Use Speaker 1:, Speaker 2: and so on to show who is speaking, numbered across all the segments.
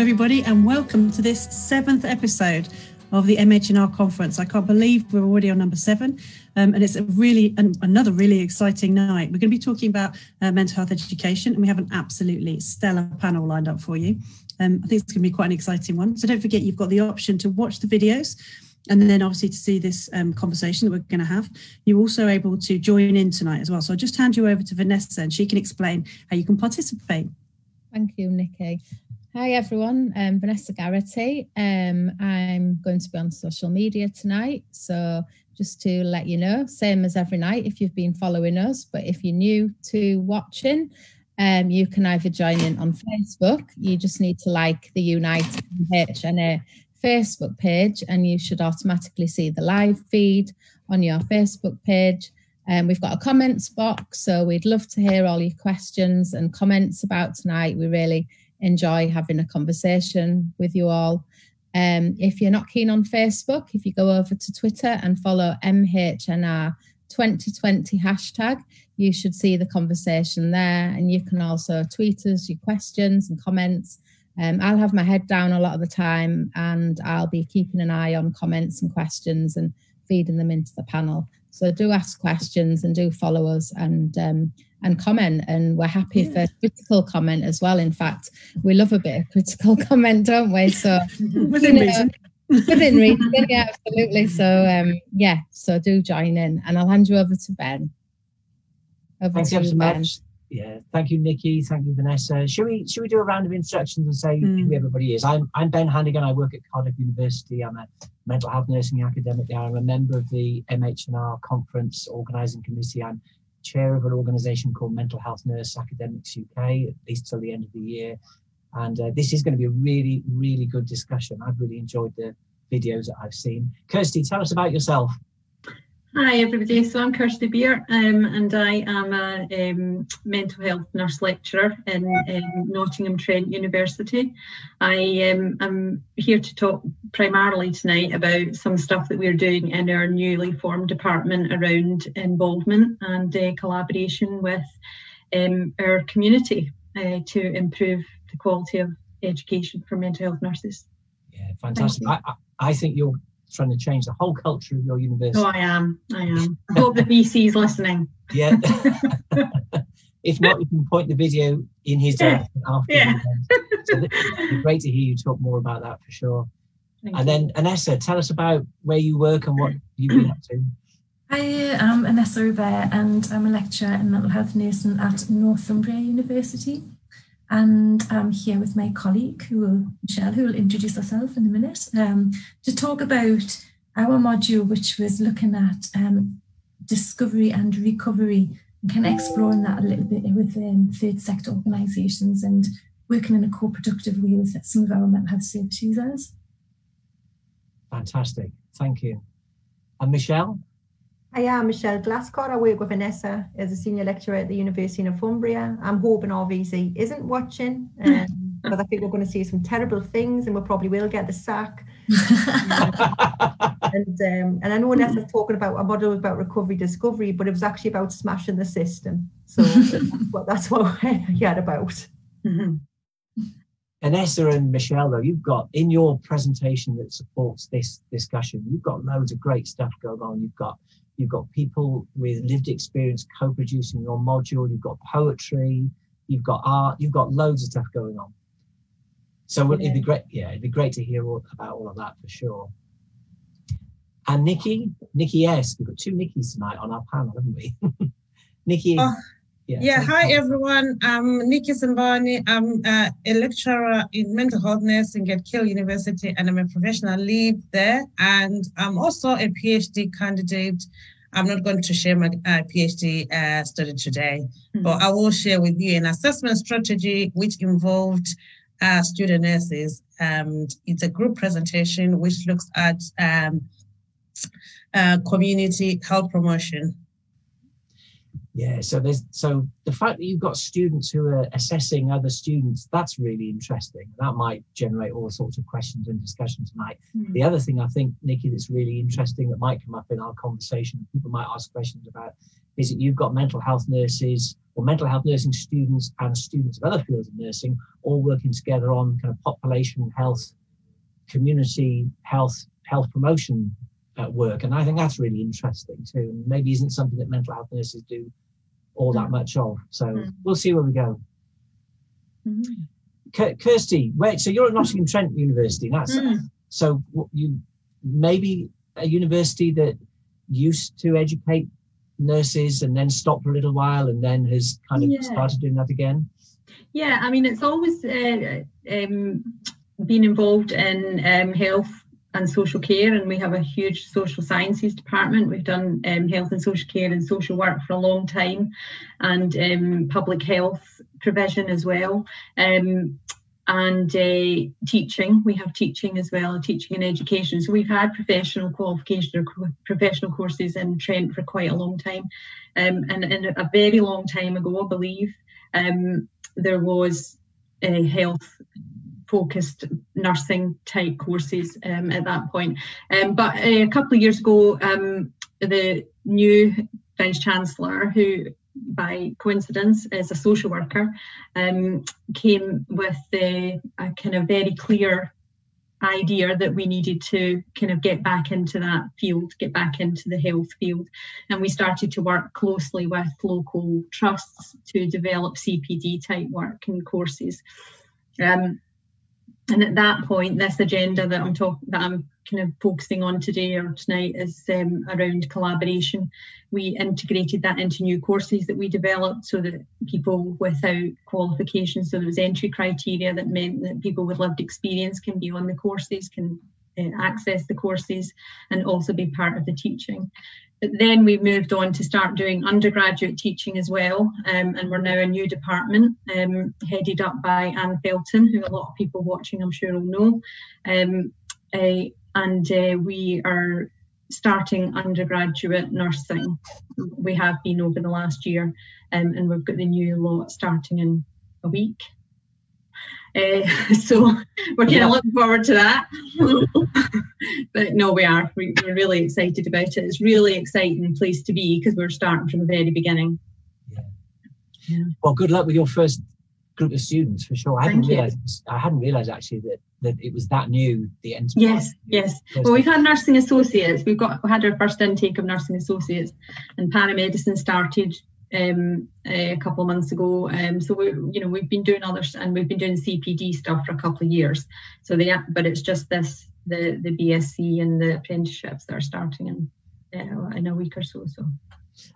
Speaker 1: Everybody, and welcome to this seventh episode of the MHNR conference. I can't believe we're already on number seven, um, and it's a really an, another really exciting night. We're going to be talking about uh, mental health education, and we have an absolutely stellar panel lined up for you. Um, I think it's going to be quite an exciting one. So don't forget, you've got the option to watch the videos. And then obviously to see this um, conversation that we're going to have, you're also able to join in tonight as well. So I'll just hand you over to Vanessa and she can explain how you can participate.
Speaker 2: Thank you, Nikki. Hi everyone, I'm Vanessa Garrity. Um, I'm going to be on social media tonight. So just to let you know, same as every night if you've been following us, but if you're new to watching, um, you can either join in on Facebook. You just need to like the Unite MHNA Facebook page and you should automatically see the live feed on your Facebook page. Um, we've got a comments box, so we'd love to hear all your questions and comments about tonight. We really enjoy having a conversation with you all. Um, if you're not keen on Facebook, if you go over to Twitter and follow MHNR 2020 hashtag, you should see the conversation there. And you can also tweet us your questions and comments. Um, I'll have my head down a lot of the time and I'll be keeping an eye on comments and questions and feeding them into the panel. So do ask questions and do follow us and um, and comment. And we're happy yeah. for critical comment as well. In fact, we love a bit of critical comment, don't we? So
Speaker 1: within you know, reason.
Speaker 2: within reason, yeah, absolutely. So um, yeah, so do join in, and I'll hand you over to Ben.
Speaker 3: Over Thanks ever so much. Yeah, thank you, Nikki. Thank you, Vanessa. Should we should we do a round of introductions and say mm. who everybody is? I'm I'm Ben Hannigan. I work at Cardiff University. I'm a mental health nursing academic there. I'm a member of the MHNR conference organising committee. I'm chair of an organisation called Mental Health Nurse Academics UK, at least till the end of the year. And uh, this is going to be a really, really good discussion. I've really enjoyed the videos that I've seen. Kirsty, tell us about yourself.
Speaker 4: Hi everybody, so I'm Kirsty Beart um, and I am a um, mental health nurse lecturer in um, Nottingham Trent University. I am um, here to talk primarily tonight about some stuff that we're doing in our newly formed department around involvement and uh, collaboration with um, our community uh, to improve the quality of education for mental health nurses.
Speaker 3: Yeah, fantastic. I, I think you're trying to change the whole culture of your university.
Speaker 4: Oh, I am. I am. I hope the VC is listening.
Speaker 3: Yeah. if not, you can point the video in his direction after. Yeah. So it'd great to hear you talk more about that for sure. Thank and you. then, Anessa, tell us about where you work and what you've been up to.
Speaker 5: Hi, I'm Anessa Robert and I'm a lecturer in mental health nursing at Northumbria University. And I'm here with my colleague, who will, Michelle, who will introduce herself in a minute, um, to talk about our module, which was looking at um, discovery and recovery, and kind of exploring that a little bit with um, third sector organisations and working in a co-productive way with some of our mental health service users.
Speaker 3: Fantastic, thank you. And Michelle?
Speaker 6: I am Michelle Glascott. I work with Vanessa as a senior lecturer at the University of Northumbria. I'm hoping RVC isn't watching um, because I think we're going to see some terrible things and we probably will get the sack. and um, and I know Vanessa's talking about a model about recovery discovery, but it was actually about smashing the system. So that's what that's what I had about.
Speaker 3: Mm-hmm. Anessa and Michelle, though, you've got in your presentation that supports this discussion, you've got loads of great stuff going on. You've got You've got people with lived experience co-producing your module. You've got poetry. You've got art. You've got loads of stuff going on. So yeah. it'd be great. Yeah, it'd be great to hear all, about all of that for sure. And Nikki, Nikki S. We've got two Nikki's tonight on our panel, haven't we? Nikki.
Speaker 7: Oh, yeah, yeah hi everyone. I'm Nikki Sambani. I'm uh, a lecturer in mental health nursing at Keele University and I'm a professional lead there. And I'm also a PhD candidate. I'm not going to share my uh, PhD uh, study today, mm-hmm. but I will share with you an assessment strategy which involved uh, student nurses. Um, it's a group presentation which looks at um, uh, community health promotion
Speaker 3: yeah, so there's so the fact that you've got students who are assessing other students, that's really interesting. That might generate all sorts of questions and discussion tonight. Mm. The other thing I think, Nikki, that's really interesting that might come up in our conversation, people might ask questions about is that you've got mental health nurses or mental health nursing students and students of other fields of nursing all working together on kind of population health, community health, health promotion uh, work. And I think that's really interesting too. And maybe isn't something that mental health nurses do all that mm. much of. So mm. we'll see where we go. Mm-hmm. Kirsty, wait, so you're at Nottingham Trent University. That's mm. so you maybe a university that used to educate nurses and then stopped for a little while and then has kind of yeah. started doing that again?
Speaker 4: Yeah, I mean, it's always uh, um, been involved in um, health and social care, and we have a huge social sciences department. We've done um, health and social care and social work for a long time, and um, public health provision as well. Um, and uh, teaching. We have teaching as well, teaching and education. So we've had professional qualification or professional courses in Trent for quite a long time. Um, and, and a very long time ago, I believe, um, there was a health focused nursing type courses um, at that point. Um, but uh, a couple of years ago, um, the new Vice Chancellor, who by coincidence is a social worker, um, came with a, a kind of very clear idea that we needed to kind of get back into that field, get back into the health field. And we started to work closely with local trusts to develop CPD type work and courses. Um, and at that point, this agenda that I'm talking that I'm kind of focusing on today or tonight is um, around collaboration. We integrated that into new courses that we developed so that people without qualifications, so there was entry criteria that meant that people with lived experience can be on the courses, can uh, access the courses, and also be part of the teaching. But then we moved on to start doing undergraduate teaching as well, um, and we're now a new department um, headed up by Anne Felton, who a lot of people watching I'm sure will know. Um, uh, and uh, we are starting undergraduate nursing. We have been over the last year, um, and we've got the new lot starting in a week. Uh, so we're kind of looking forward to that. but no, we are. We, are really excited about it. It's really exciting place to be because we're starting from the very beginning.
Speaker 3: Yeah. yeah. Well, good luck with your first group of students for sure. I hadn't realized. I hadn't realized actually that that it was that new. The enterprise.
Speaker 4: Yes, yes. Well, we've had nursing associates. We've got we had our first intake of nursing associates, and paramedicine started um, a couple of months ago. Um, so we, you know, we've been doing others, and we've been doing CPD stuff for a couple of years. So the but it's just this the the BSc and the apprenticeships that are starting in uh, in a week or so. So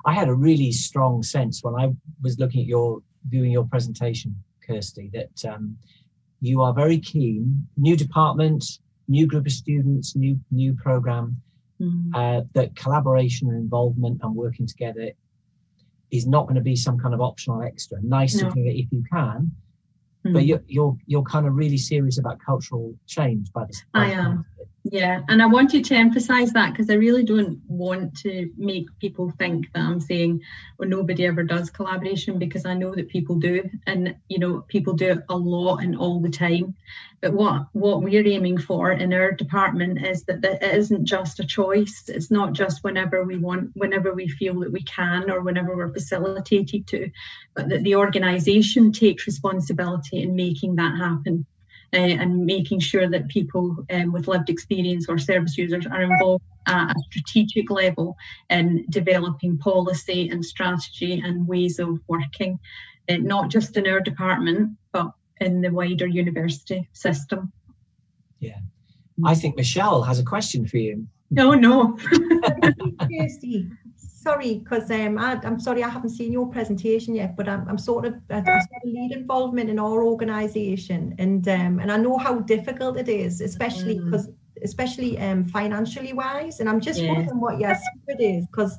Speaker 3: I had a really strong sense when I was looking at your viewing your presentation, Kirsty, that um, you are very keen. New department, new group of students, new new program. Mm. Uh, that collaboration and involvement and working together is not going to be some kind of optional extra. Nice no. to do it if you can, mm. but you're, you're you're kind of really serious about cultural change by this.
Speaker 4: I am. Yeah, and I wanted to emphasize that because I really don't want to make people think that I'm saying, well, nobody ever does collaboration because I know that people do, and you know, people do it a lot and all the time. But what what we're aiming for in our department is that, that it isn't just a choice. It's not just whenever we want, whenever we feel that we can, or whenever we're facilitated to, but that the organisation takes responsibility in making that happen uh, and making sure that people um, with lived experience or service users are involved at a strategic level in developing policy and strategy and ways of working, uh, not just in our department, but in the wider university system.
Speaker 3: Yeah. I think Michelle has a question for you.
Speaker 4: No, no.
Speaker 6: Sorry, because um, I, am sorry I haven't seen your presentation yet, but I'm, I'm sort of I, I sort of lead involvement in our organisation, and um, and I know how difficult it is, especially because mm. especially um, financially wise, and I'm just yeah. wondering what your secret is, because,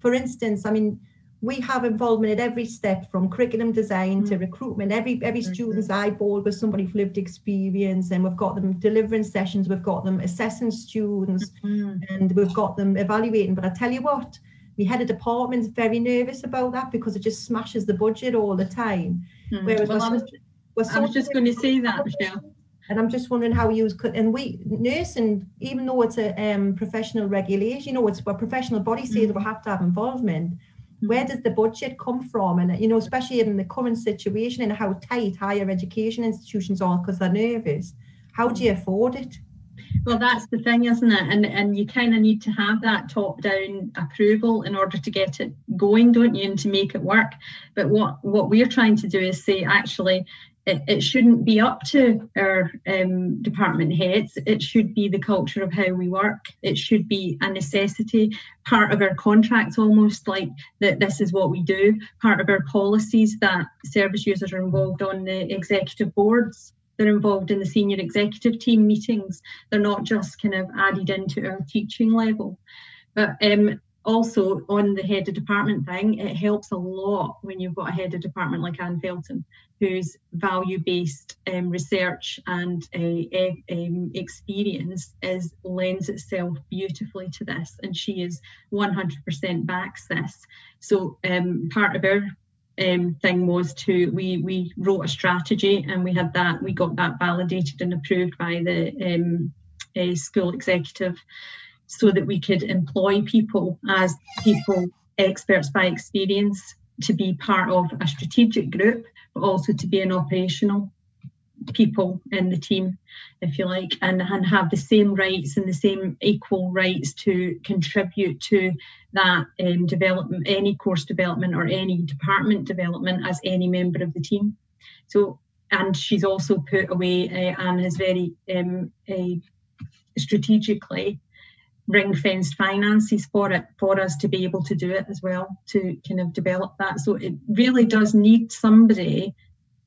Speaker 6: for instance, I mean. We have involvement at every step from curriculum design mm. to recruitment. Every every mm-hmm. student's eyeball with somebody with lived experience, and we've got them delivering sessions, we've got them assessing students, mm-hmm. and we've got them evaluating. But I tell you what, we head of department's very nervous about that because it just smashes the budget all the time.
Speaker 4: Mm. Whereas well, I was, I was just going to say that, Michelle.
Speaker 6: And I'm just wondering how you could, and we nursing, even though it's a um, professional regulation, you know, it's a professional body says mm. we have to have involvement. where does the budget come from? And, you know, especially in the current situation and how tight higher education institutions are because they're nervous, how do you afford it?
Speaker 4: Well, that's the thing, isn't it? And and you kind of need to have that top-down approval in order to get it going, don't you, and to make it work. But what what we're trying to do is say, actually, it, it shouldn't be up to our um, department heads. It should be the culture of how we work. It should be a necessity, part of our contracts, almost like that this is what we do, part of our policies that service users are involved on the executive boards. They're involved in the senior executive team meetings. They're not just kind of added into our teaching level. But um, also on the head of department thing, it helps a lot when you've got a head of department like Anne Felton, whose value-based um, research and uh, um, experience is lends itself beautifully to this, and she is 100% backs this. So um, part of our um, thing was to we we wrote a strategy and we had that we got that validated and approved by the um, school executive so that we could employ people as people experts by experience to be part of a strategic group, but also to be an operational people in the team, if you like, and, and have the same rights and the same equal rights to contribute to that um, development, any course development or any department development as any member of the team. So, and she's also put away uh, and has very um, uh, strategically ring fenced finances for it for us to be able to do it as well to kind of develop that so it really does need somebody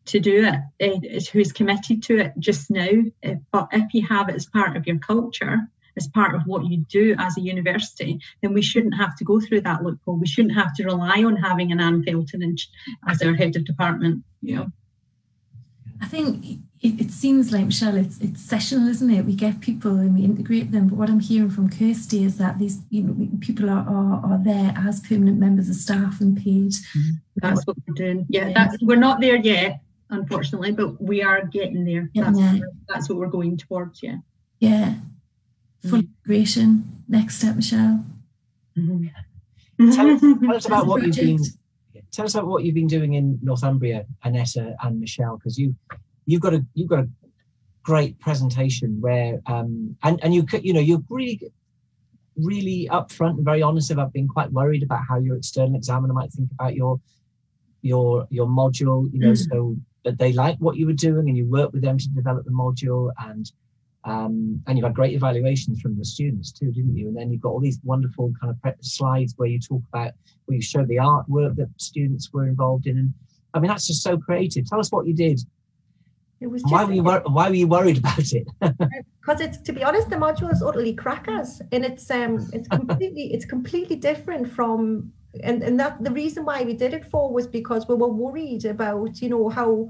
Speaker 4: to do it uh, who's committed to it just now uh, but if you have it as part of your culture as part of what you do as a university, then we shouldn't have to go through that loophole. We shouldn't have to rely on having an Anne Felton as our head of department. You know.
Speaker 5: I think it, it, seems like Michelle, it's it's sessional, isn't it? We get people and we integrate them. But what I'm hearing from Kirsty is that these you know people are are, are there as permanent members of staff and paid.
Speaker 4: Mm-hmm. That's what we're doing. Yeah, that's we're not there yet, unfortunately, but we are getting there. That's, yeah. that's what we're going towards. Yeah.
Speaker 5: Yeah. Full mm-hmm. integration. Next step, Michelle.
Speaker 3: Mm-hmm. Tell, tell us about what you've been tell us about what you've been doing in Northumbria, Anessa and Michelle, because you you've got a you've got a great presentation where um and and you you know you're really really upfront and very honest about being quite worried about how your external examiner might think about your your your module you know mm. so that they like what you were doing and you worked with them to develop the module and um, and you had great evaluations from the students too didn't you? And then you've got all these wonderful kind of slides where you talk about where you show the artwork that students were involved in. And i mean that's just so creative. Tell us what you did. It was why were you wor- why were you worried about it?
Speaker 6: Because it's to be honest, the module is utterly crackers, and it's um it's completely it's completely different from and and that the reason why we did it for was because we were worried about you know how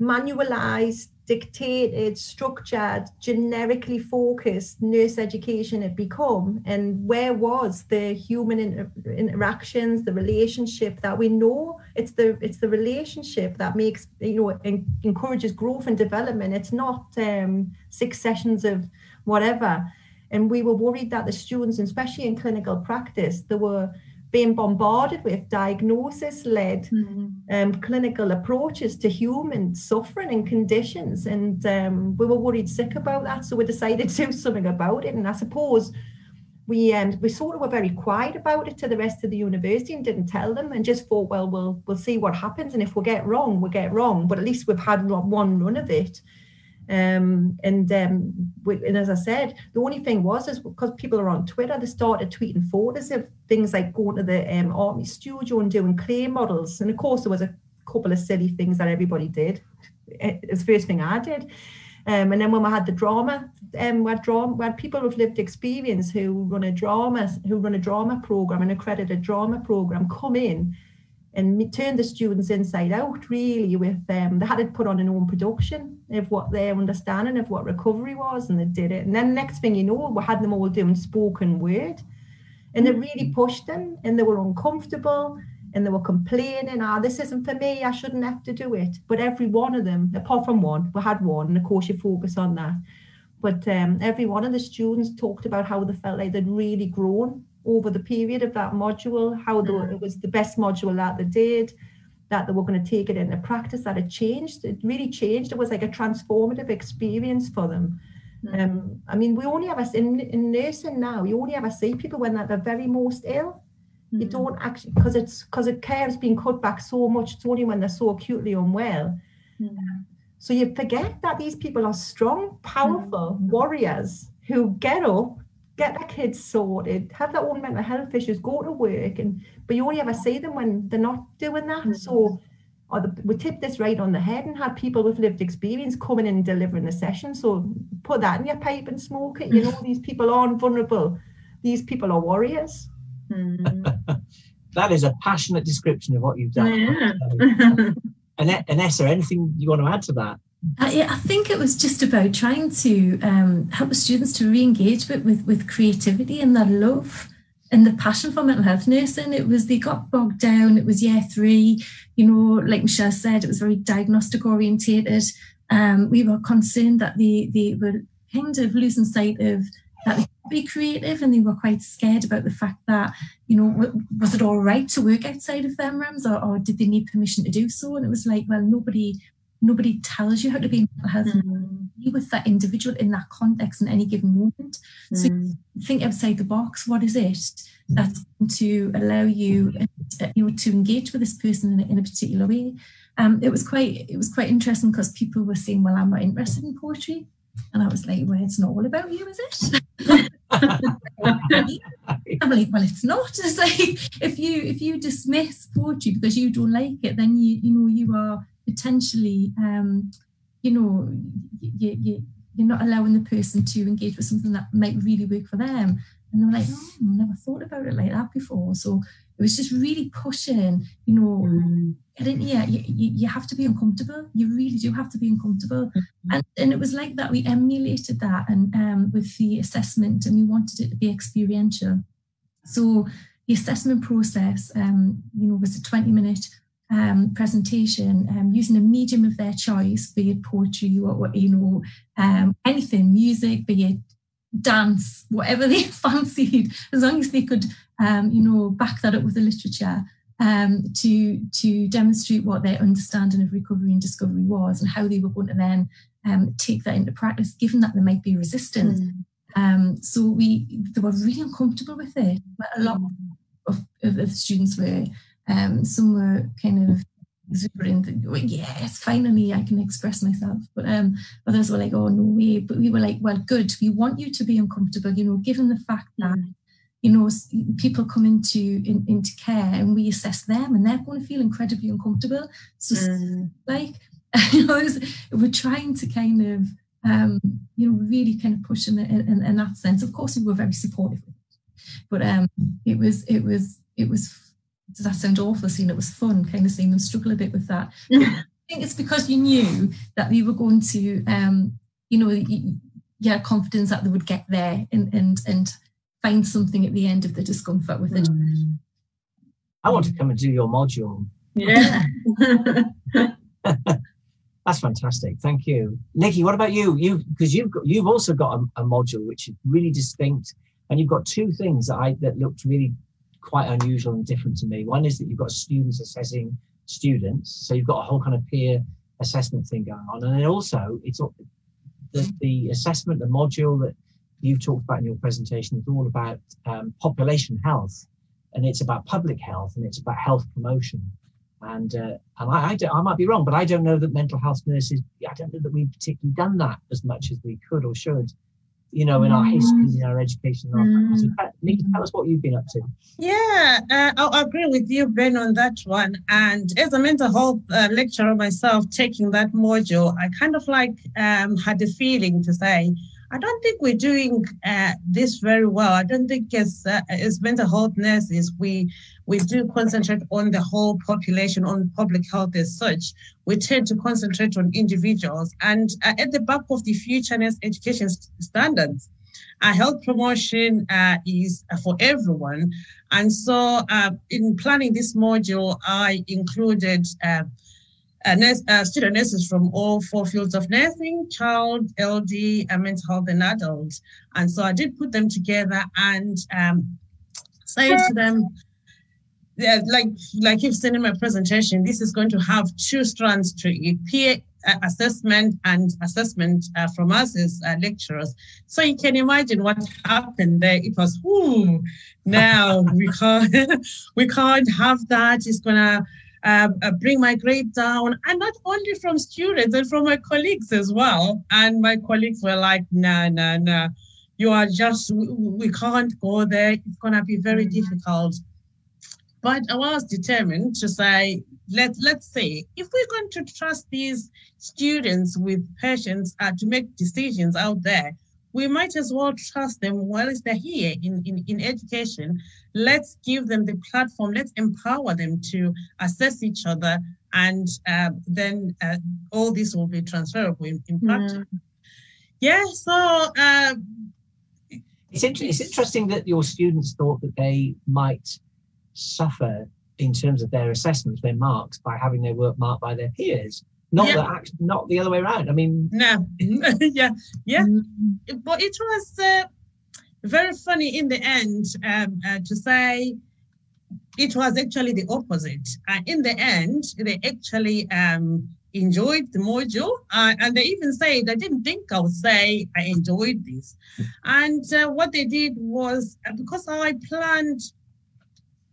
Speaker 6: manualized dictated, structured, generically focused nurse education had become, and where was the human inter- interactions, the relationship that we know it's the it's the relationship that makes you know en- encourages growth and development. It's not um, six sessions of whatever. And we were worried that the students, especially in clinical practice, there were being bombarded with diagnosis led mm-hmm. um, clinical approaches to human suffering and conditions. And um, we were worried sick about that. So we decided to do something about it. And I suppose we um, we sort of were very quiet about it to the rest of the university and didn't tell them and just thought, well, we'll we'll see what happens. And if we get wrong, we get wrong. But at least we've had one run of it. Um, and um, we, and as I said, the only thing was is because people are on Twitter, they started tweeting photos of things like going to the um, army studio and doing clay models. And of course, there was a couple of silly things that everybody did. It's the first thing I did. Um, and then when we had the drama, um, we had drama, we had people with lived experience who run a drama, who run a drama program, an accredited drama program, come in and turn the students inside out really with them um, they had to put on an own production of what their understanding of what recovery was and they did it. And then next thing you know we had them all doing spoken word. And it really pushed them and they were uncomfortable and they were complaining ah oh, this isn't for me i shouldn't have to do it. But every one of them apart from one we had one and of course you focus on that. But um, every one of the students talked about how they felt like they'd really grown over the period of that module, how the, mm. it was the best module that they did, that they were going to take it into practice, that it changed. It really changed. It was like a transformative experience for them. Mm. Um, I mean, we only ever in, in nursing now, you only ever see people when they're the very most ill. Mm. You don't actually because it's because the care has been cut back so much. It's only when they're so acutely unwell. Mm. So you forget that these people are strong, powerful mm. warriors who get up, get their kids sorted, have their own mental health issues, go to work, and but you only ever see them when they're not doing that. Mm. So or the, we tip this right on the head and have people with lived experience coming in and delivering the session. So put that in your pipe and smoke it. You know, these people aren't vulnerable. These people are warriors.
Speaker 3: Mm. that is a passionate description of what you've done. Yeah. And, Anessa, anything you want to add to that?
Speaker 5: I, I think it was just about trying to um, help the students to re-engage with, with, with creativity and their love and the passion for mental health nursing. It was they got bogged down. It was year three. You know, like Michelle said, it was very diagnostic orientated. Um, we were concerned that they they were kind of losing sight of that they could be creative, and they were quite scared about the fact that you know was it all right to work outside of them realms, or, or did they need permission to do so? And it was like, well, nobody nobody tells you how to be mental health mm. with that individual in that context in any given moment. Mm. So think outside the box. What is it that's going to allow you, you know, to engage with this person in a, in a particular way? Um, it was quite it was quite interesting because people were saying, "Well, I'm not interested in poetry," and I was like, "Well, it's not all about you, is it?" I'm like, well, it's not. It's like if you if you dismiss poetry because you don't like it, then you you know you are potentially, um, you know, you, you, you're not allowing the person to engage with something that might really work for them. And they're like, oh, I never thought about it like that before. So it was just really pushing, you know, mm. get in here. You, you, you, have to be uncomfortable. You really do have to be uncomfortable. Mm-hmm. And, and it was like that. We emulated that and um, with the assessment and we wanted it to be experiential. So the assessment process, um, you know, was a 20 minute um, presentation um, using a medium of their choice, be it poetry or, or you know um, anything, music, be it dance, whatever they fancied, as long as they could um, you know back that up with the literature. Um, to to demonstrate what their understanding of recovery and discovery was and how they were going to then um, take that into practice, given that there might be resistance. Mm. so we they were really uncomfortable with it. But a lot mm. of, of, of students were um, some were kind of exuberant, going, yes, finally I can express myself. But um, others were like, oh, no way. But we were like, well, good. We want you to be uncomfortable, you know, given the fact that, you know, people come into in, into care and we assess them and they're going to feel incredibly uncomfortable. So, mm. like, you know, we're trying to kind of, um, you know, really kind of push in, in, in that sense. Of course, we were very supportive, but um, it was, it was, it was does that sound awful? Seeing it was fun, kind of seeing them struggle a bit with that. I think it's because you knew that you were going to, um, you know, you, you had confidence that they would get there and and and find something at the end of the discomfort with it. Mm.
Speaker 3: I want to come and do your module.
Speaker 4: Yeah.
Speaker 3: That's fantastic. Thank you, Nikki. What about you? You because you've got, you've also got a, a module which is really distinct, and you've got two things that I that looked really quite unusual and different to me. One is that you've got students assessing students, so you've got a whole kind of peer assessment thing going on, and then also it's the, the assessment, the module that you've talked about in your presentation is all about um, population health, and it's about public health, and it's about health promotion. And uh, and I, I, I, might be wrong, but I don't know that mental health nurses. I don't know that we've particularly done that as much as we could or should you know, in our mm. history, in our education. In our mm. so, Nikki, tell us what you've been up to.
Speaker 7: Yeah, uh, I agree with you, Ben, on that one. And as a mental health uh, lecturer myself, taking that module, I kind of like um, had a feeling to say, I don't think we're doing uh, this very well. I don't think as uh, as mental health nurses we we do concentrate on the whole population, on public health as such. We tend to concentrate on individuals, and uh, at the back of the future nurse education standards, uh, health promotion uh, is for everyone. And so, uh, in planning this module, I included uh, nurse, uh, student nurses from all four fields of nursing, child, LD, and mental health and adults. And so I did put them together and um, say to them, yeah, like like you've seen in my presentation, this is going to have two strands to it: peer uh, assessment and assessment uh, from us as uh, lecturers. So you can imagine what happened there. It was, whoo, now we can't we can't have that. It's gonna uh, uh, bring my grade down, and not only from students, but from my colleagues as well. And my colleagues were like, "No, no, no, you are just we, we can't go there. It's gonna be very mm-hmm. difficult." But I was determined to say, let, let's say, if we're going to trust these students with patients uh, to make decisions out there, we might as well trust them whilst they're here in, in, in education. Let's give them the platform, let's empower them to assess each other, and uh, then uh, all this will be transferable in, in practice. Mm. Yeah, so. Uh,
Speaker 3: it's, inter- it's interesting that your students thought that they might suffer in terms of their assessments, their marks, by having their work marked by their peers. Not yeah. the not the other way around. I mean,
Speaker 7: no, yeah, yeah. Mm-hmm. But it was uh, very funny in the end um, uh, to say it was actually the opposite. Uh, in the end, they actually um, enjoyed the module, uh, and they even said, "I didn't think I would say I enjoyed this." And uh, what they did was uh, because I planned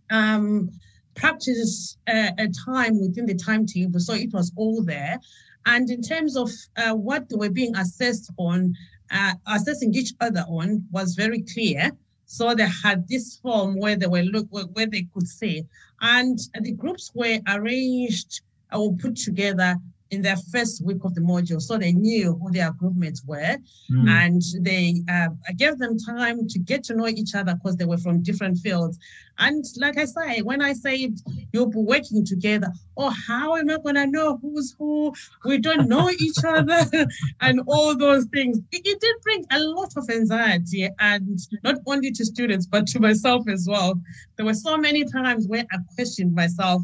Speaker 7: um, practice a time within the timetable, so it was all there. And in terms of uh, what they were being assessed on, uh, assessing each other on was very clear. So they had this form where they were look where they could see, and the groups were arranged or put together in their first week of the module, so they knew who their group mates were, mm. and they uh, gave them time to get to know each other because they were from different fields. And like I say, when I said you'll be working together, oh, how am I going to know who's who? We don't know each other, and all those things. It, it did bring a lot of anxiety, and not only to students but to myself as well. There were so many times where I questioned myself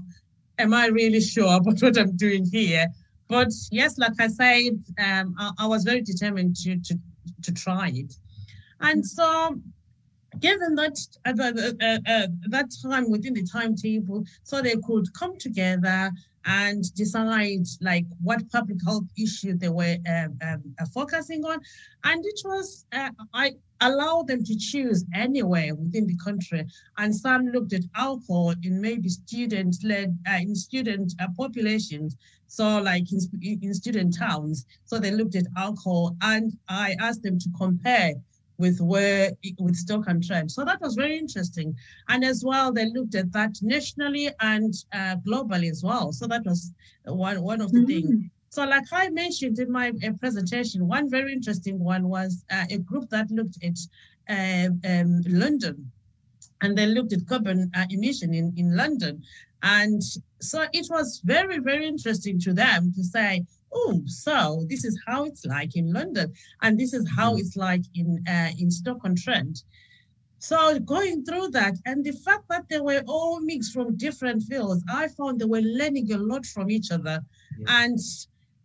Speaker 7: am I really sure about what I'm doing here? But yes, like I said, um, I, I, was very determined to, to, to try it. And so given that uh, uh, uh, that time within the timetable, so they could come together and decide like what public health issue they were um, um, uh, focusing on, and it was uh, I allowed them to choose anywhere within the country, and some looked at alcohol in maybe student-led uh, in student populations, so like in, in student towns, so they looked at alcohol, and I asked them to compare with where with Stoke-on-Trent. So that was very interesting. And as well, they looked at that nationally and uh, globally as well. So that was one, one of the mm-hmm. things. So like I mentioned in my uh, presentation, one very interesting one was uh, a group that looked at uh, um, London and they looked at carbon uh, emission in, in London. And so it was very, very interesting to them to say, oh, so this is how it's like in London, and this is how mm. it's like in uh, in Stoke-on-Trent. So going through that, and the fact that they were all mixed from different fields, I found they were learning a lot from each other, yeah. and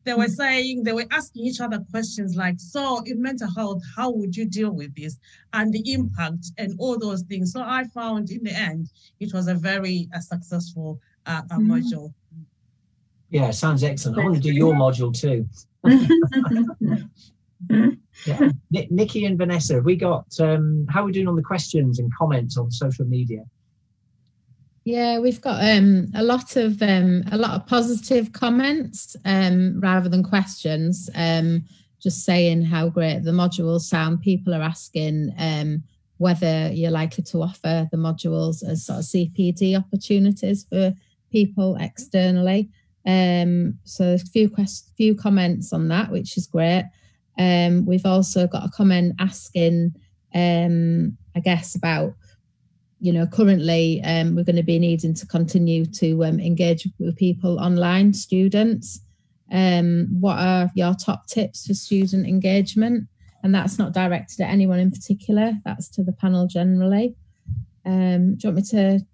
Speaker 7: they were mm. saying they were asking each other questions like, "So in mental health, how would you deal with this, and the impact, and all those things." So I found in the end, it was a very uh, successful uh, mm-hmm. module.
Speaker 3: Yeah, sounds excellent. I want to do your module too. yeah. Nikki and Vanessa, have we got um, how are we doing on the questions and comments on social media?
Speaker 2: Yeah, we've got um, a lot of um, a lot of positive comments um, rather than questions. Um, just saying how great the modules sound. People are asking um, whether you're likely to offer the modules as sort of CPD opportunities for people externally. Um, so there's a few quest- few comments on that, which is great. Um, we've also got a comment asking, um, I guess, about you know currently um, we're going to be needing to continue to um, engage with people online, students. Um, what are your top tips for student engagement? And that's not directed at anyone in particular. That's to the panel generally. Do you want me to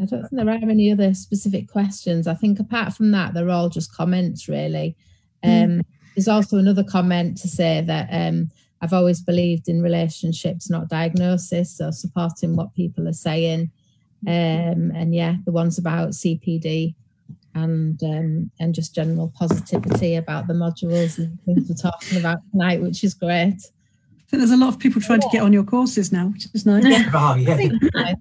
Speaker 2: I don't think there are any other specific questions. I think apart from that, they're all just comments, really. Hmm. Um, mm. There's also another comment to say that um, I've always believed in relationships, not diagnosis, so supporting what people are saying. Um, and yeah, the ones about CPD and um, and just general positivity about the modules and things we're talking about tonight, which is great.
Speaker 1: I think there's a lot of people trying to get on your courses now, which is nice.
Speaker 3: Yeah. Oh, yeah.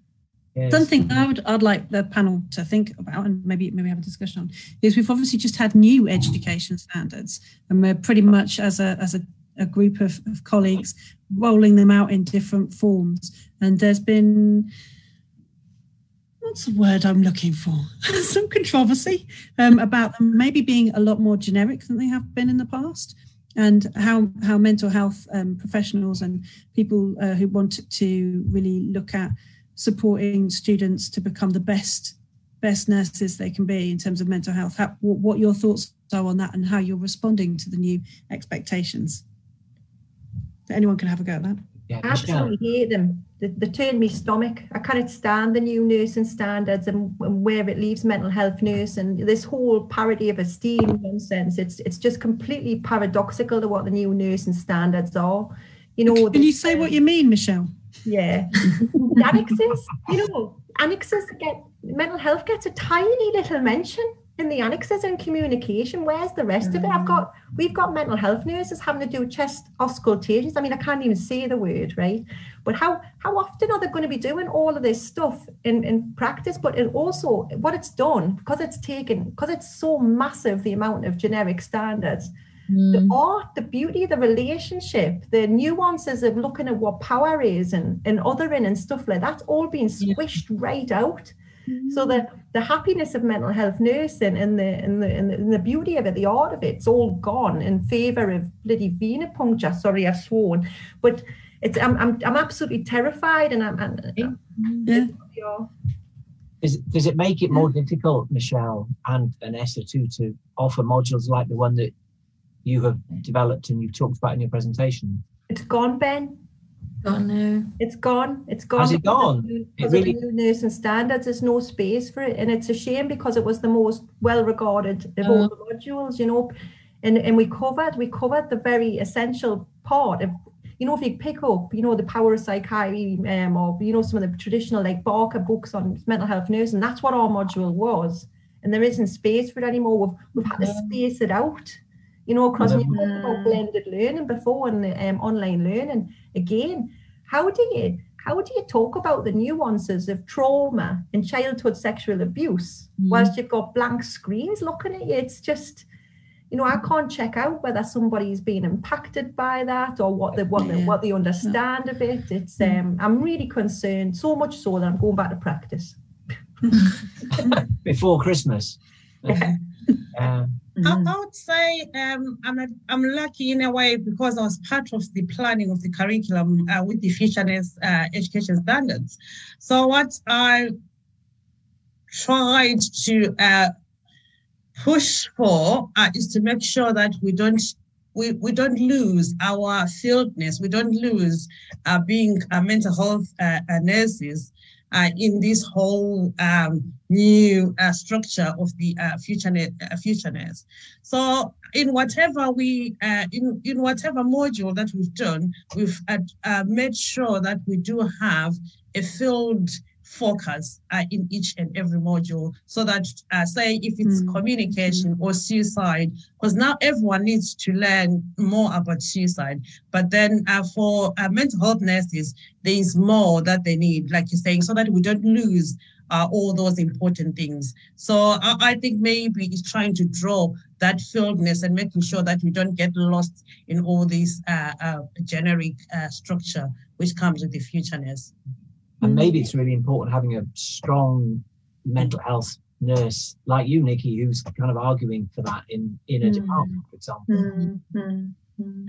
Speaker 1: Yes. Something I would I'd like the panel to think about and maybe maybe have a discussion on is we've obviously just had new education standards and we're pretty much as a as a, a group of, of colleagues rolling them out in different forms and there's been what's the word I'm looking for? Some controversy um, about them maybe being a lot more generic than they have been in the past, and how how mental health um, professionals and people uh, who want to really look at supporting students to become the best best nurses they can be in terms of mental health. How, what your thoughts are on that, and how you're responding to the new expectations. Anyone can have a go at that.
Speaker 6: Yeah, absolutely hate them. They, they turn me stomach. I can't stand the new nursing standards and, and, where it leaves mental health nurse and this whole parity of esteem nonsense. It's it's just completely paradoxical to what the new nursing standards are. You know,
Speaker 1: can you say what you mean, Michelle?
Speaker 6: Yeah, annexes. You know, annexes get mental health gets a tiny little mention in the annexes and communication. Where's the rest mm. of it? I've got we've got mental health nurses having to do chest auscultations. I mean, I can't even say the word, right? But how how often are they going to be doing all of this stuff in, in practice? But it also what it's done, because it's taken, because it's so massive, the amount of generic standards. Mm. The art, the beauty, the relationship, the nuances of looking at what power is and, and othering and stuff like that's all being squished yeah. right out so the the happiness of mental health nursing and the, and the and the and the beauty of it, the art of it, it's all gone in favour of bloody venipuncture. Sorry, I've sworn, but it's I'm I'm, I'm absolutely terrified, and I'm, I'm
Speaker 3: yeah. Does, does it make it more difficult, Michelle and Vanessa, too, to offer modules like the one that you have developed and you've talked about in your presentation?
Speaker 6: It's gone, Ben
Speaker 5: gone now.
Speaker 6: It's gone. It's gone.
Speaker 3: Has it gone?
Speaker 6: Because it really... of new nursing standards, there's no space for it, and it's a shame because it was the most well-regarded of all the modules, you know. And and we covered we covered the very essential part of you know, if you pick up, you know, the power of psychiatry, um, or you know, some of the traditional like Barker books on mental health nursing, that's what our module was. And there isn't space for it anymore. We've, we've had to space it out, you know, because we talked about blended learning before and um, online learning. Again how do you how do you talk about the nuances of trauma and childhood sexual abuse mm. whilst you've got blank screens looking at you? It's just you know i can't check out whether somebody's been impacted by that or what they what, yeah. they, what they understand of it. It's mm. um i'm really concerned so much so that i'm going back to practice.
Speaker 3: Before christmas.
Speaker 7: Um, Mm-hmm. I, would say um, I'm a, I'm lucky in a way because I was part of the planning of the curriculum uh, with the Future Nurse uh, education standards. So what I tried to uh, push for uh, is to make sure that we don't we, we don't lose our fieldness, we don't lose uh, being a mental health uh, nurses uh, in this whole um, new uh, structure of the uh, Future Nurse. Uh, Future Nurse. So in whatever we uh, in in whatever module that we've done, we've uh, uh, made sure that we do have a field focus uh, in each and every module so that uh, say if it's mm. communication or suicide because now everyone needs to learn more about suicide. But then uh, for uh, mental health nurses there is more that they need like you're saying so that we don't lose uh, all those important things. So I, I think maybe it's trying to draw that fieldness and making sure that we don't get lost in all this uh, generic structure which comes with the Future Nurse
Speaker 3: and maybe it's really important having a strong mental health nurse like you, Nikki, who's kind of arguing for that in in a mm. department, for example.
Speaker 5: Mm.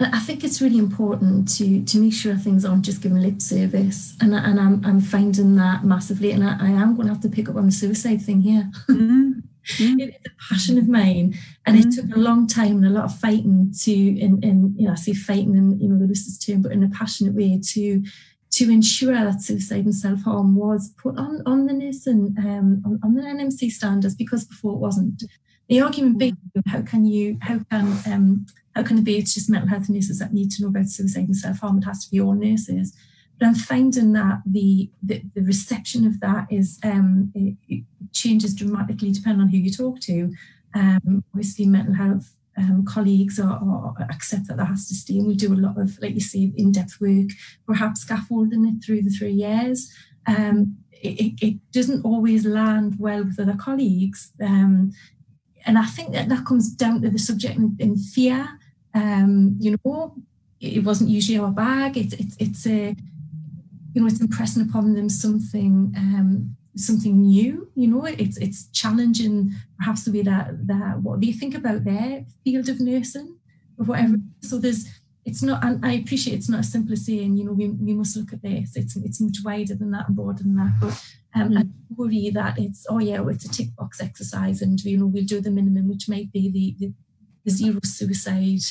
Speaker 5: I think it's really important to to make sure things aren't just given lip service, and and I'm I'm finding that massively, and I, I am going to have to pick up on the suicide thing here. Mm. Mm. it's a passion of mine, and it took a long time and a lot of fighting to, in, in you know, I say fighting in you know the loosest term, but in a passionate way to to ensure that suicide and self-harm was put on, on the NIS and um, on, on, the NMC standards because before it wasn't. The argument being how can you how can um, how can it be it's just mental health nurses that need to know about suicide and self-harm? It has to be all nurses. But I'm finding that the the, the reception of that is um, it, it changes dramatically depending on who you talk to. Um, obviously, mental health um, colleagues or, or, accept that there has to stay. And we do a lot of, like you say, in-depth work, perhaps scaffolding it through the three years. Um, it, it, doesn't always land well with other colleagues. Um, and I think that that comes down to the subject in, in fear. Um, you know, it wasn't usually our bag. It's it's it's a you know it's impressing upon them something um, something new. You know, it's it's challenging perhaps the way that that what they think about their field of nursing or whatever. So there's it's not and I appreciate it's not as simple as saying, you know, we, we must look at this. It's it's much wider than that and broader than that. But um, mm. I worry that it's oh yeah, well, it's a tick box exercise and you know we'll do the minimum, which might be the, the, the zero suicide,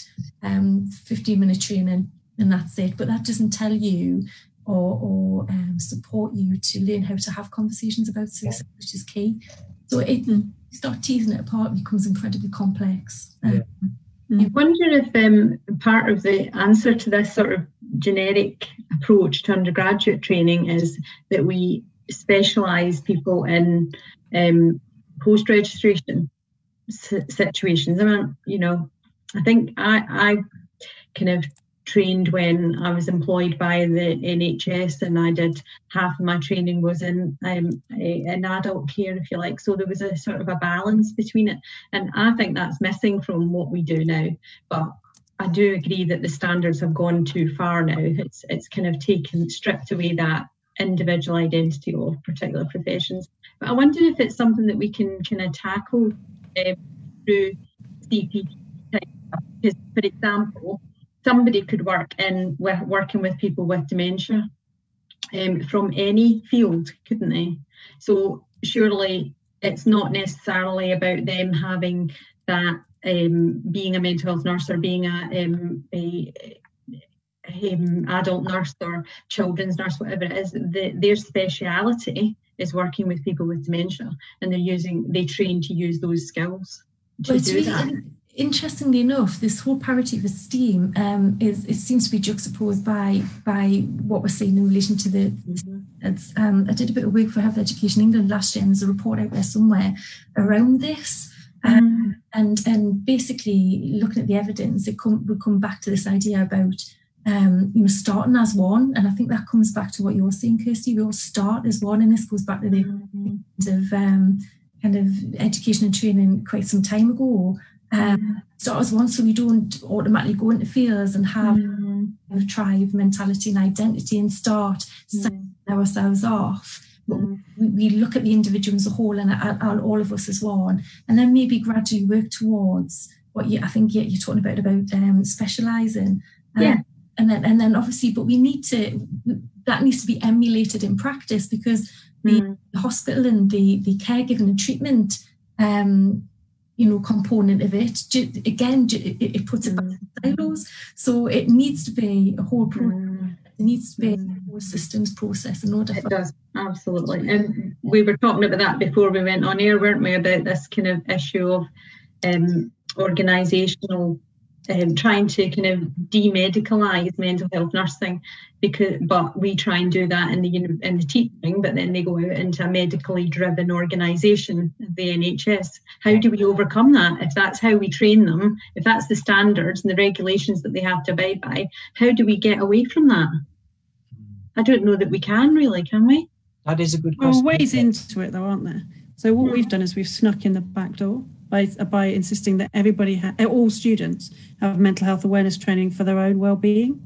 Speaker 5: um, 15 minute training and that's it. But that doesn't tell you or, or um, support you to learn how to have conversations about suicide, which is key. So it start teasing it apart becomes incredibly complex. Um,
Speaker 4: yeah. I wonder if um, part of the answer to this sort of generic approach to undergraduate training is that we specialise people in um, post registration situations. I mean, you know, I think I, I kind of trained when I was employed by the NHS, and I did half of my training was in um, in adult care, if you like. So there was a sort of a balance between it, and I think that's missing from what we do now. But I do agree that the standards have gone too far now. It's it's kind of taken stripped away that individual identity of particular professions. But I wonder if it's something that we can kind of tackle uh, through CPD. Because, for example, somebody could work in with working with people with dementia um, from any field, couldn't they? So surely it's not necessarily about them having that um, being a mental health nurse or being a, um, a, a um, adult nurse or children's nurse, whatever it is. The, their speciality is working with people with dementia, and they're using they train to use those skills to do really, that
Speaker 5: interestingly enough, this whole parity of esteem um, is it seems to be juxtaposed by by what we're seeing in relation to the. Mm-hmm. It's, um, I did a bit of work for Health Education England last year, and there's a report out there somewhere around this. Um, mm. and and basically looking at the evidence, it come we come back to this idea about um, you know starting as one, and I think that comes back to what you're saying, Kirsty. We all start as one, and this goes back to the mm-hmm. of um, kind of education and training quite some time ago um, start as one so we don't automatically go into fears and have mm. a tribe mentality and identity and start mm. ourselves off. But mm. we, we, look at the individual as a whole and, and, all of us as one, and then maybe gradually work towards what you, I think yeah, you're talking about about um, specializing.
Speaker 4: Um, yeah.
Speaker 5: And then, and then obviously, but we need to that needs to be emulated in practice because the, mm. hospital and the the caregiving and treatment um, you know component of it. Again it, puts it back in silos. So it needs to be a whole process mm. it needs to be a mm. whole systems process in order
Speaker 4: it does. Absolutely. and we were talking about that before we went on air weren't we about this kind of issue of um, organizational um, trying to kind of demedicalize mental health nursing because but we try and do that in the in the teaching but then they go out into a medically driven organization the NHS how do we overcome that? If that's how we train them if that's the standards and the regulations that they have to abide by how do we get away from that? I don't know that we can really can we?
Speaker 3: That is a good question.
Speaker 1: well ways into it though aren't there? So what we've done is we've snuck in the back door by, by insisting that everybody, ha- all students, have mental health awareness training for their own well-being.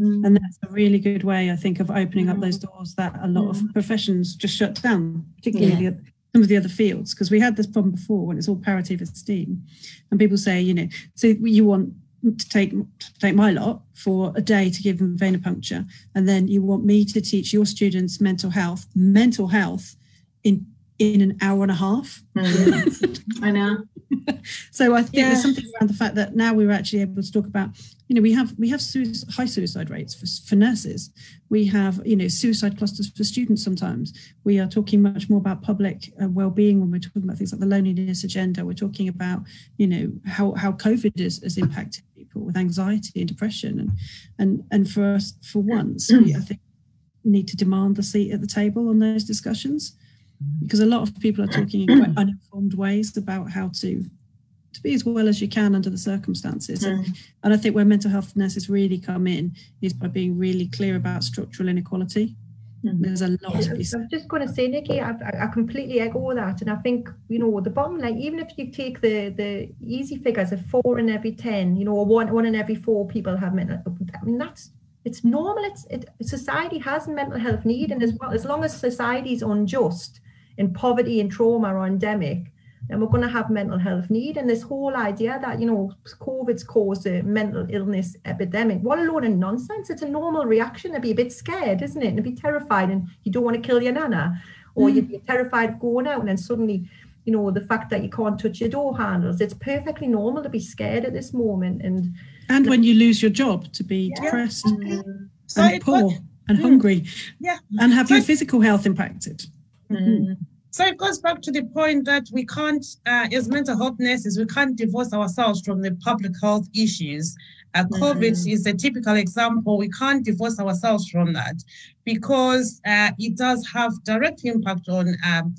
Speaker 1: Mm. And that's a really good way, I think, of opening up those doors that a lot mm. of professions just shut down, particularly yeah. the, some of the other fields. Because we had this problem before when it's all parity of esteem, and people say, you know, so you want to take to take my lot for a day to give them venipuncture, and then you want me to teach your students mental health, mental health in in an hour and a half.
Speaker 4: Mm. I know.
Speaker 1: so I think yeah. there's something around the fact that now we're actually able to talk about, you know, we have we have high suicide rates for, for nurses. We have, you know, suicide clusters for students. Sometimes we are talking much more about public uh, well-being when we're talking about things like the loneliness agenda. We're talking about, you know, how how COVID is has impacted people with anxiety and depression, and and and for us, for once, we, I think need to demand the seat at the table on those discussions because a lot of people are talking in quite uninformed ways about how to to be as well as you can under the circumstances. Mm. And, and I think where mental health nurses really come in is by being really clear about structural inequality Mm-hmm. There's a lot to be
Speaker 6: said. I'm just going to say, Nikki, I, I completely echo that. And I think, you know, the bottom line, even if you take the the easy figures of four in every 10, you know, or one, one in every four people have mental I mean, that's it's normal. It's it, society has mental health need. And as well, as long as society is unjust and poverty and trauma are endemic, then we're going to have mental health need. And this whole idea that, you know, COVID's caused a mental illness epidemic, what a load of nonsense. It's a normal reaction to be a bit scared, isn't it? And to be terrified and you don't want to kill your nana. Or mm. you're terrified of going out and then suddenly, you know, the fact that you can't touch your door handles. It's perfectly normal to be scared at this moment. And
Speaker 1: and when you lose your job, to be yeah. depressed mm. and poor and mm. hungry.
Speaker 7: Yeah.
Speaker 1: And have so your physical health impacted.
Speaker 7: Mm. So it goes back to the point that we can't, uh, as mental health nurses, we can't divorce ourselves from the public health issues. Uh, COVID mm-hmm. is a typical example. We can't divorce ourselves from that because uh, it does have direct impact on. Um,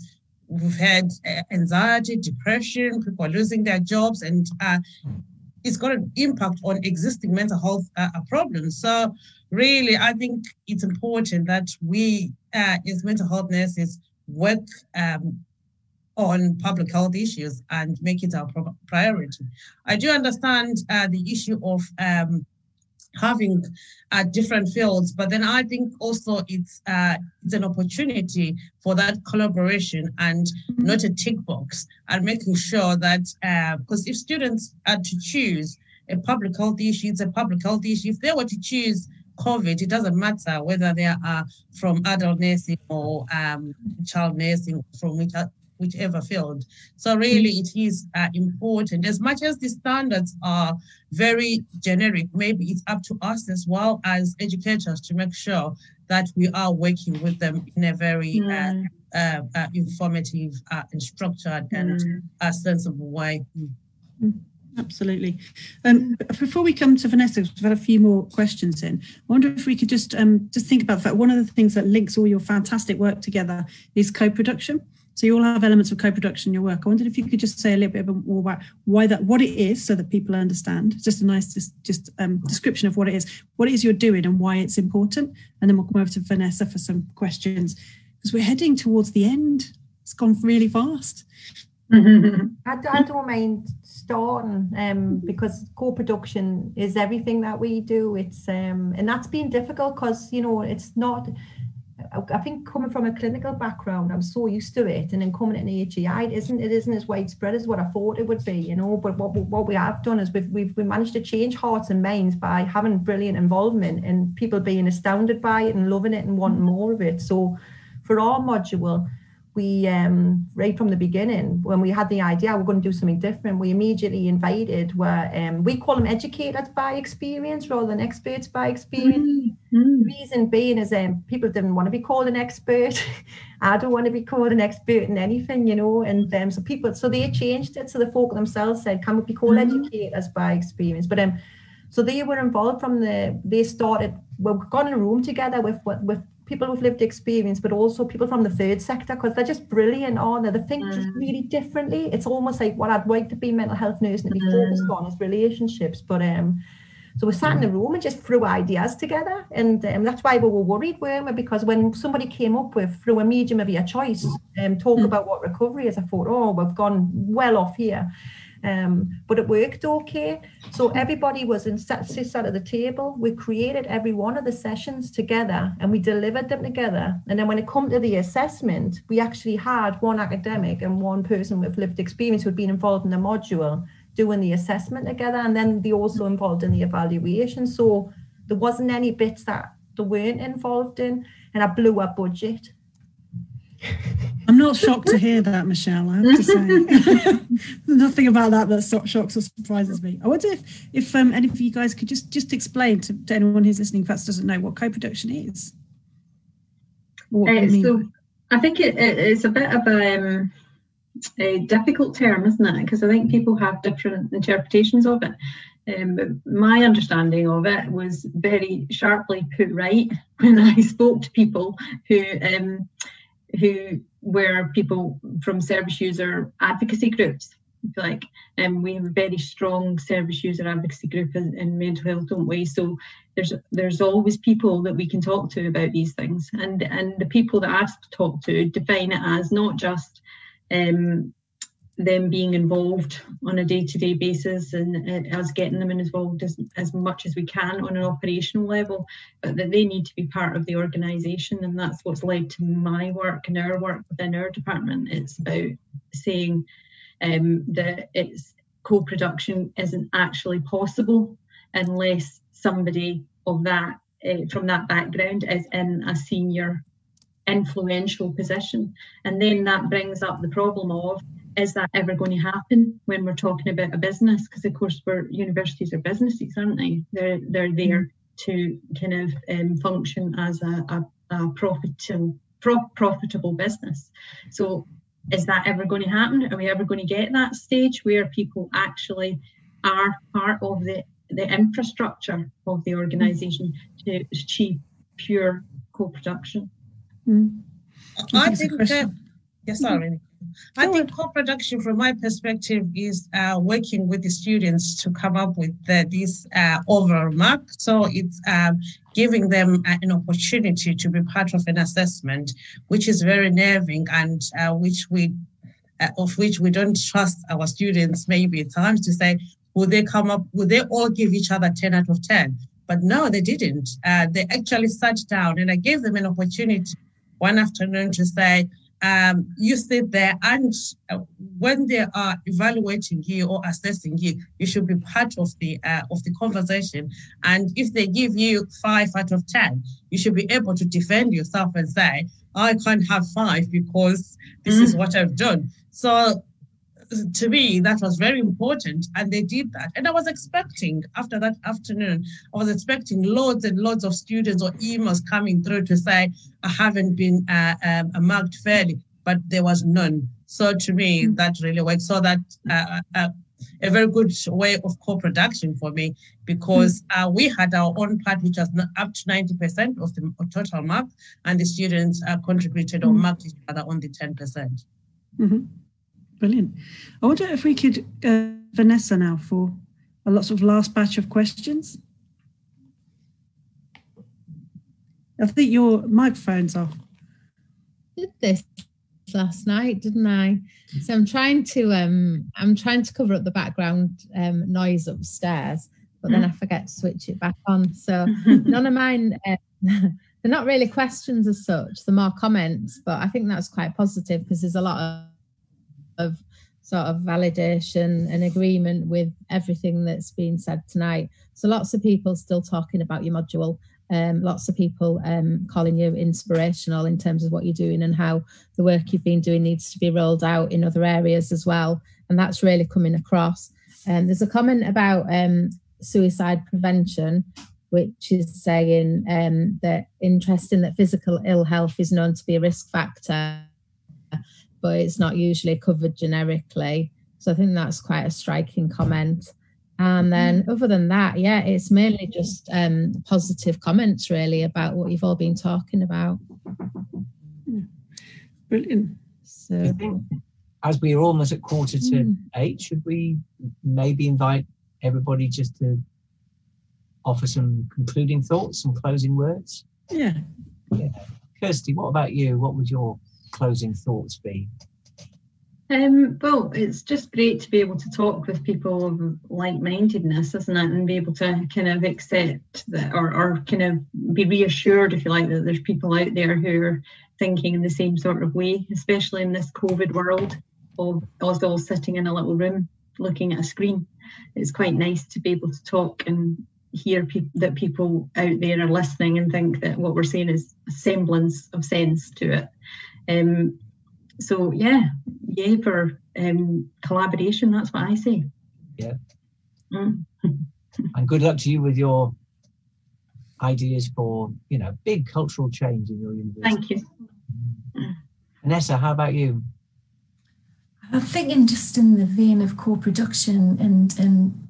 Speaker 7: we've had uh, anxiety, depression, people are losing their jobs, and uh, it's got an impact on existing mental health uh, problems. So, really, I think it's important that we, as mental health nurses, work um, on public health issues and make it our priority. I do understand uh, the issue of um, having uh, different fields, but then I think also it's uh, it's an opportunity for that collaboration and not a tick box and making sure that because uh, if students are to choose a public health issue, it's a public health issue. If they were to choose COVID, it doesn't matter whether they are from adult nursing or um, child nursing, from which, whichever field. So really, it is uh, important. As much as the standards are very generic, maybe it's up to us as well as educators to make sure that we are working with them in a very mm. uh, uh, uh informative uh, and structured mm. and uh, sensible way.
Speaker 1: Mm. Absolutely. Um, before we come to Vanessa, we've had a few more questions in. I wonder if we could just um, just think about that. One of the things that links all your fantastic work together is co-production. So you all have elements of co-production in your work. I wondered if you could just say a little bit more about why that, what it is, so that people understand. Just a nice just, just um, description of what it is, what it is you're doing, and why it's important. And then we'll come over to Vanessa for some questions because we're heading towards the end. It's gone really fast.
Speaker 6: I, I don't mind starting um, because co-production is everything that we do. It's um, and that's been difficult because you know it's not. I think coming from a clinical background, I'm so used to it, and then coming in AGI, it isn't it isn't as widespread as what I thought it would be, you know. But what what we have done is we've we've we managed to change hearts and minds by having brilliant involvement and people being astounded by it and loving it and wanting more of it. So, for our module, we um, right from the beginning when we had the idea we're going to do something different we immediately invited where um, we call them educators by experience rather than experts by experience mm-hmm. the reason being is um, people didn't want to be called an expert i don't want to be called an expert in anything you know and um, so people so they changed it so the folk themselves said can we be called mm-hmm. educators by experience but um so they were involved from the they started we got in a room together with with people with lived experience, but also people from the third sector because they're just brilliant, aren't they? They think mm. just really differently. It's almost like what I'd like to be mental health nurse and to be mm. focused on is relationships. But um, so we sat mm. in the room and just threw ideas together, and um, that's why we were worried, weren't we? Because when somebody came up with through a medium of your choice, um, talk mm. about what recovery is, I thought, oh, we've gone well off here. Um, but it worked okay. So everybody was in sat, sat at the table. We created every one of the sessions together and we delivered them together. And then when it come to the assessment, we actually had one academic and one person with lived experience who'd been involved in the module doing the assessment together. And then they also involved in the evaluation. So there wasn't any bits that they weren't involved in. And I blew up budget.
Speaker 1: I'm not shocked to hear that, Michelle. I have to say, nothing about that that shocks or surprises me. I wonder if, if um, any of you guys could just just explain to, to anyone who's listening, perhaps doesn't know what co-production is.
Speaker 4: Uh, so, I think it, it, it's a bit of a, um, a difficult term, isn't it? Because I think people have different interpretations of it. Um, my understanding of it was very sharply put right when I spoke to people who um, who were people from service user advocacy groups. Like, and um, we have a very strong service user advocacy group in, in, mental health, don't we? So there's there's always people that we can talk to about these things, and and the people that I've talked to define it as not just um, them being involved on a day-to-day basis and, and us getting them involved as, as much as we can on an operational level but that they need to be part of the organization and that's what's led to my work and our work within our department. It's about saying um, that it's co-production isn't actually possible unless somebody of that uh, from that background is in a senior influential position. And then that brings up the problem of is that ever going to happen when we're talking about a business? Because of course, we're universities are businesses, aren't they? They're they're there to kind of um, function as a, a, a profitable pro- profitable business. So, is that ever going to happen? Are we ever going to get that stage where people actually are part of the the infrastructure of the organisation to achieve pure co-production?
Speaker 7: Mm. I think that, yes, sorry. I think co-production, from my perspective, is uh, working with the students to come up with the, this uh, overall mark. So it's um, giving them an opportunity to be part of an assessment, which is very nerving and uh, which we, uh, of which we don't trust our students maybe at times to say, will they come up, will they all give each other 10 out of 10? But no, they didn't. Uh, they actually sat down and I gave them an opportunity one afternoon to say, um, you sit there and uh, when they are evaluating you or assessing you, you should be part of the uh, of the conversation. And if they give you five out of ten, you should be able to defend yourself and say, "I can't have five because this mm-hmm. is what I've done." So to me, that was very important, and they did that. And I was expecting after that afternoon, I was expecting loads and loads of students or emails coming through to say I haven't been uh, um, marked fairly, but there was none. So to me, mm-hmm. that really worked. So that uh, uh, a very good way of co-production for me because mm-hmm. uh, we had our own part which was up to 90% of the total mark and the students uh, contributed or mm-hmm. marked each other on the 10%. percent
Speaker 1: mm-hmm. Brilliant. I wonder if we could uh, Vanessa now for a lots of last batch of questions. I think your microphone's off.
Speaker 2: Did this last night, didn't I? So I'm trying to um I'm trying to cover up the background um, noise upstairs, but then I forget to switch it back on. So none of mine. Uh, they're not really questions as such. They're more comments, but I think that's quite positive because there's a lot of of sort of validation and agreement with everything that's been said tonight. So lots of people still talking about your module. Um, lots of people um, calling you inspirational in terms of what you're doing and how the work you've been doing needs to be rolled out in other areas as well. And that's really coming across. And um, there's a comment about um, suicide prevention, which is saying um, that interesting that physical ill health is known to be a risk factor but it's not usually covered generically. So I think that's quite a striking comment. And then, mm-hmm. other than that, yeah, it's mainly just um, positive comments really about what you've all been talking about.
Speaker 1: Brilliant.
Speaker 3: So, as we are almost at quarter to mm. eight, should we maybe invite everybody just to offer some concluding thoughts, some closing words?
Speaker 1: Yeah.
Speaker 3: Yeah. Kirsty, what about you? What would your closing thoughts be?
Speaker 4: Um, well, it's just great to be able to talk with people of like-mindedness, isn't it? And be able to kind of accept that, or, or kind of be reassured, if you like, that there's people out there who are thinking in the same sort of way, especially in this COVID world of us all sitting in a little room looking at a screen. It's quite nice to be able to talk and hear pe- that people out there are listening and think that what we're saying is a semblance of sense to it. Um, so yeah, yay for um, collaboration. That's what I say.
Speaker 3: Yeah. Mm. and good luck to you with your ideas for you know big cultural change in your university.
Speaker 4: Thank you.
Speaker 3: Vanessa, how about you?
Speaker 5: I'm thinking just in the vein of co-production and and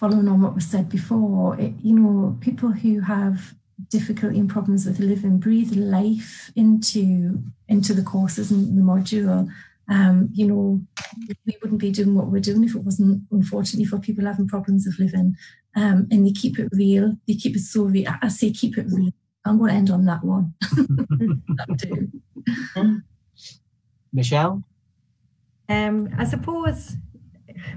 Speaker 5: following on what was said before, it, you know, people who have difficulty and problems with living breathe life into into the courses and the module. Um, you know, we wouldn't be doing what we're doing if it wasn't, unfortunately, for people having problems of living. Um, and they keep it real. They keep it so real. I say keep it real. I'm going to end on that one.
Speaker 3: that Michelle?
Speaker 6: Um, I suppose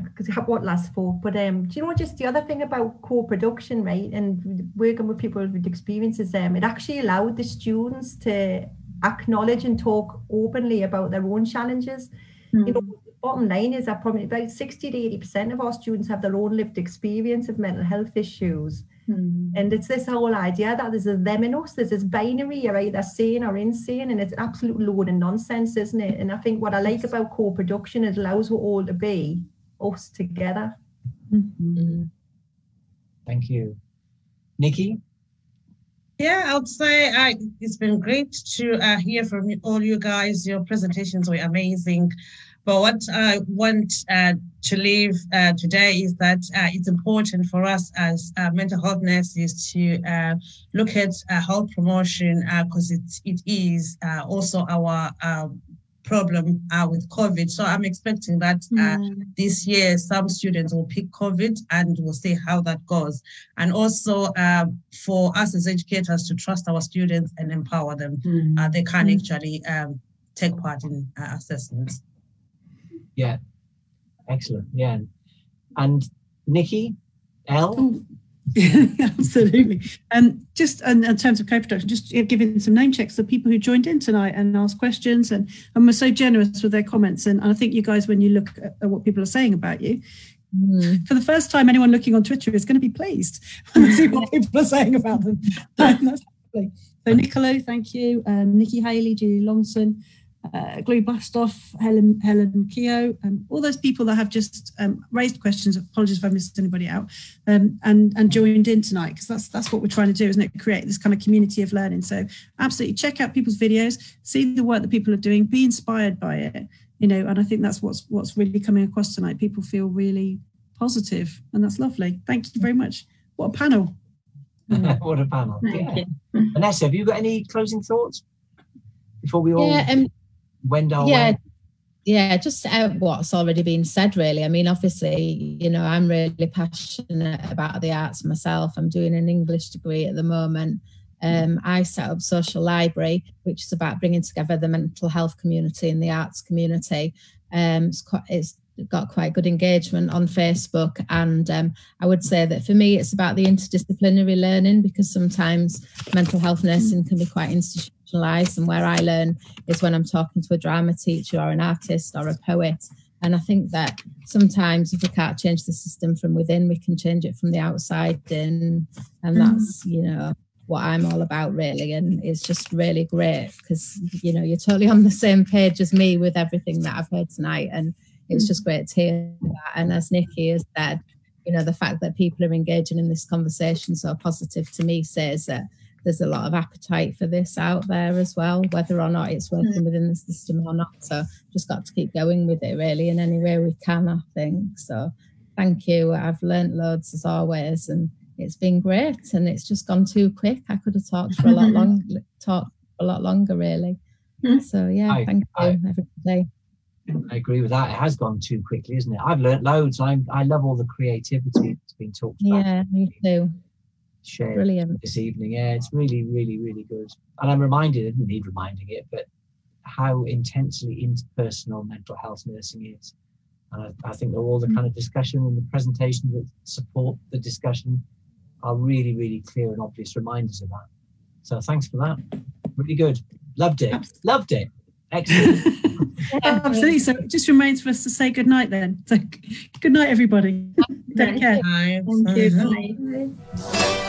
Speaker 6: because what last for, but um, do you know just the other thing about co-production, right? And working with people with experiences, um, it actually allowed the students to acknowledge and talk openly about their own challenges. Mm. You know, bottom line is that probably about 60 to 80 percent of our students have their own lived experience of mental health issues. Mm. And it's this whole idea that there's a them and us, there's this binary, you're either sane or insane, and it's absolute load of nonsense, isn't it? And I think what I like about co-production, is it allows us all to be us together.
Speaker 3: Mm-hmm. Thank you. Nikki?
Speaker 7: Yeah, I would say uh, it's been great to uh, hear from all you guys. Your presentations were amazing. But what I want uh, to leave uh, today is that uh, it's important for us as uh, mental health nurses to uh, look at uh, health promotion because it, it is also our um, problem uh, with COVID. So I'm expecting that uh, mm. this year some students will pick COVID and we'll see how that goes. And also uh, for us as educators to trust our students and empower them. Mm. they can mm. actually um, take part in uh, assessments.
Speaker 3: Yeah, excellent. Yeah. And Nikki, L?
Speaker 1: Absolutely. Um, just in, in, terms of co-production, just giving some name checks to people who joined in tonight and asked questions and, and were so generous with their comments. And I think you guys, when you look at what people are saying about you, mm. for the first time, anyone looking on Twitter is going to be pleased when see what people are saying about them. so Niccolo, thank you. Um, Nikki Haley, Julie Longson, uh, Glue Bustoff, Helen Helen Keogh, um, all those people that have just um, raised questions. Apologies if I missed anybody out, um, and and joined in tonight because that's that's what we're trying to do, isn't it? Create this kind of community of learning. So absolutely check out people's videos, see the work that people are doing, be inspired by it. You know, and I think that's what's what's really coming across tonight. People feel really positive, and that's lovely. Thank you very much. What a panel!
Speaker 3: what a panel! Yeah. Vanessa, have you got any closing thoughts before we all?
Speaker 2: Yeah, um,
Speaker 3: wend our
Speaker 2: yeah. Yeah, just what's already been said, really. I mean, obviously, you know, I'm really passionate about the arts myself. I'm doing an English degree at the moment. Um, I set up Social Library, which is about bringing together the mental health community and the arts community. Um, it's, quite, it's got quite good engagement on Facebook. And um, I would say that for me, it's about the interdisciplinary learning because sometimes mental health nursing can be quite institutional and where I learn is when I'm talking to a drama teacher or an artist or a poet. And I think that sometimes if we can't change the system from within, we can change it from the outside in. And mm. that's, you know, what I'm all about really. And it's just really great because, you know, you're totally on the same page as me with everything that I've heard tonight. And it's just great to hear that. And as Nikki has said, you know, the fact that people are engaging in this conversation so positive to me says that there's a lot of appetite for this out there as well, whether or not it's working mm. within the system or not. So just got to keep going with it really in any way we can, I think. So thank you. I've learnt loads as always and it's been great and it's just gone too quick. I could have talked for a lot long talked a lot longer really. Mm. So yeah, I, thank you I, everybody.
Speaker 3: I agree with that. It has gone too quickly, isn't it? I've learnt loads. I'm I love all the creativity that's been talked
Speaker 2: about. Yeah, me too
Speaker 3: shared Brilliant. this evening. Yeah, it's really, really, really good. And I'm reminded, I didn't need reminding it, but how intensely interpersonal mental health nursing is. And I, I think that all the mm. kind of discussion and the presentations that support the discussion are really, really clear and obvious reminders of that. So thanks for that. Really good. Loved it. Loved it. Excellent.
Speaker 1: Absolutely. So it just remains for us to say good night then. So good night, everybody. Take care.
Speaker 7: Bye.
Speaker 1: Thank you. Bye.